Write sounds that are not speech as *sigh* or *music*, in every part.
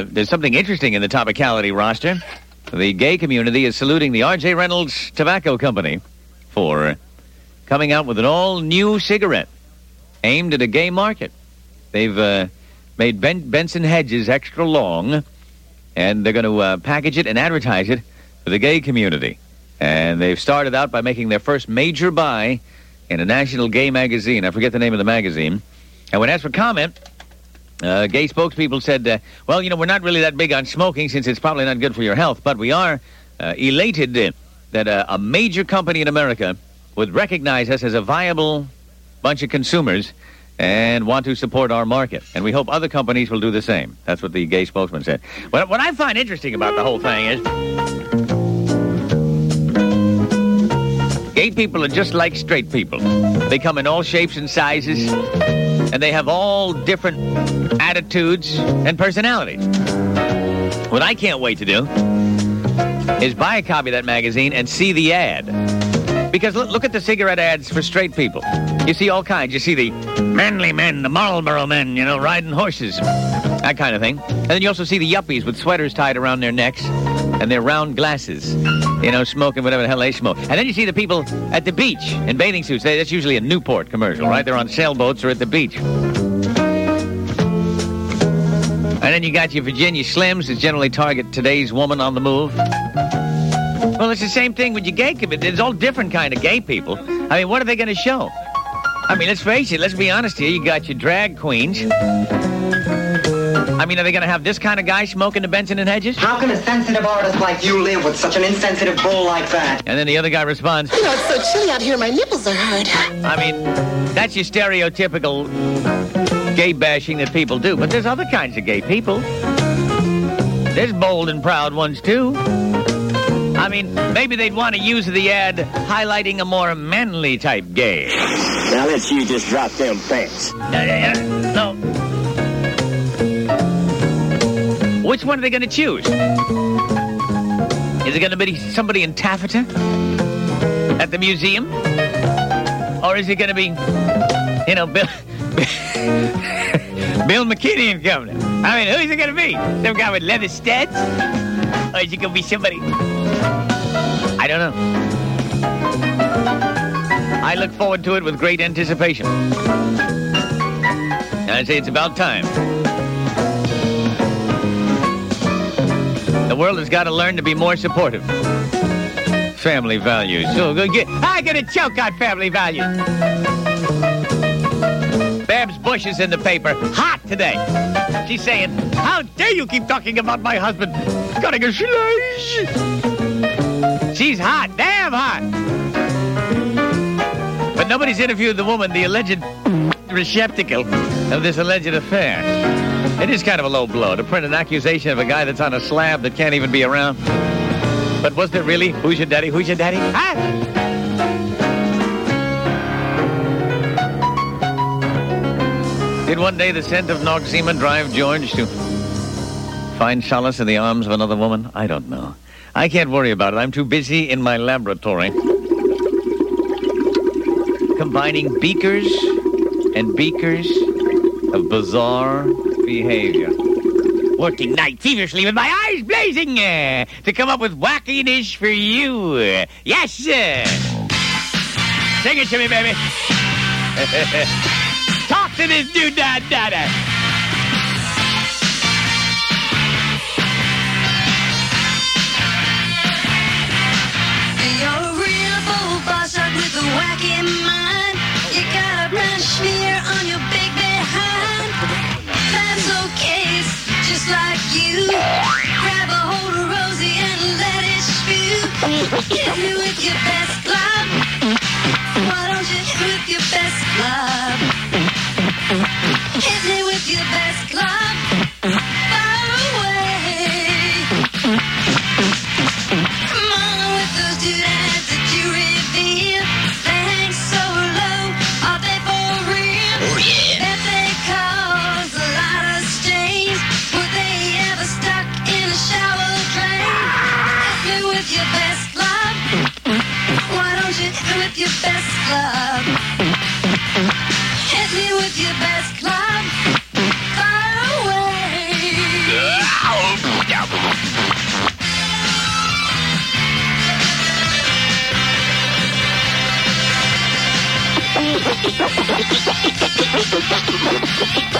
uh, there's something interesting in the topicality roster. The gay community is saluting the R.J. Reynolds Tobacco Company for coming out with an all-new cigarette aimed at a gay market. They've uh, made ben- Benson Hedges extra long, and they're going to uh, package it and advertise it for the gay community. And they've started out by making their first major buy in a national gay magazine. I forget the name of the magazine. And when asked for comment, uh, gay spokespeople said, uh, well, you know, we're not really that big on smoking since it's probably not good for your health, but we are uh, elated that uh, a major company in America would recognize us as a viable bunch of consumers and want to support our market. And we hope other companies will do the same. That's what the gay spokesman said. What, what I find interesting about the whole thing is gay people are just like straight people. They come in all shapes and sizes, and they have all different attitudes and personalities. What I can't wait to do is buy a copy of that magazine and see the ad. Because look, look at the cigarette ads for straight people. You see all kinds. You see the manly men, the Marlboro men, you know, riding horses, that kind of thing. And then you also see the yuppies with sweaters tied around their necks and their round glasses, you know, smoking whatever the hell they smoke. And then you see the people at the beach in bathing suits. They- That's usually a Newport commercial, right? They're on sailboats or at the beach. And then you got your Virginia Slims that generally target today's woman on the move. Well, it's the same thing with your gay community. There's all different kind of gay people. I mean, what are they going to show? I mean, let's face it. Let's be honest here. You got your drag queens. I mean, are they going to have this kind of guy smoking the Benson and Hedges? How can a sensitive artist like you live with such an insensitive bull like that? And then the other guy responds, You know, it's so chilly out here, my nipples are hard. I mean, that's your stereotypical gay bashing that people do. But there's other kinds of gay people. There's bold and proud ones, too. I mean, maybe they'd want to use the ad highlighting a more manly type gay. Now let's you just drop them pants. No. Which one are they going to choose? Is it going to be somebody in taffeta at the museum? Or is it going to be, you know, Bill, *laughs* Bill McKinney and Company? I mean, who's it going to be? Some guy with leather studs? Or is it going to be somebody? I don't know. I look forward to it with great anticipation. And I say it's about time. The world has got to learn to be more supportive. Family values. So go get. I got to choke on family values. Babs Bush is in the paper, hot today. She's saying, "How dare you keep talking about my husband? Cutting a slice." She's hot, damn hot. But nobody's interviewed the woman, the alleged receptacle of this alleged affair. It is kind of a low blow to print an accusation of a guy that's on a slab that can't even be around. But was there really? Who's your daddy? Who's your daddy? Ah! Did one day the scent of Noxzema drive George to find solace in the arms of another woman? I don't know. I can't worry about it. I'm too busy in my laboratory combining beakers and beakers of bizarre behavior. Working night feverishly with my eyes blazing uh, to come up with wackiness for you. Yes, sir. Sing it to me, baby. *laughs* Talk to this dude, da da da. Hit me with your best climb. Far away. *laughs*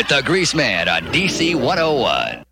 with the Grease Man on DC 101.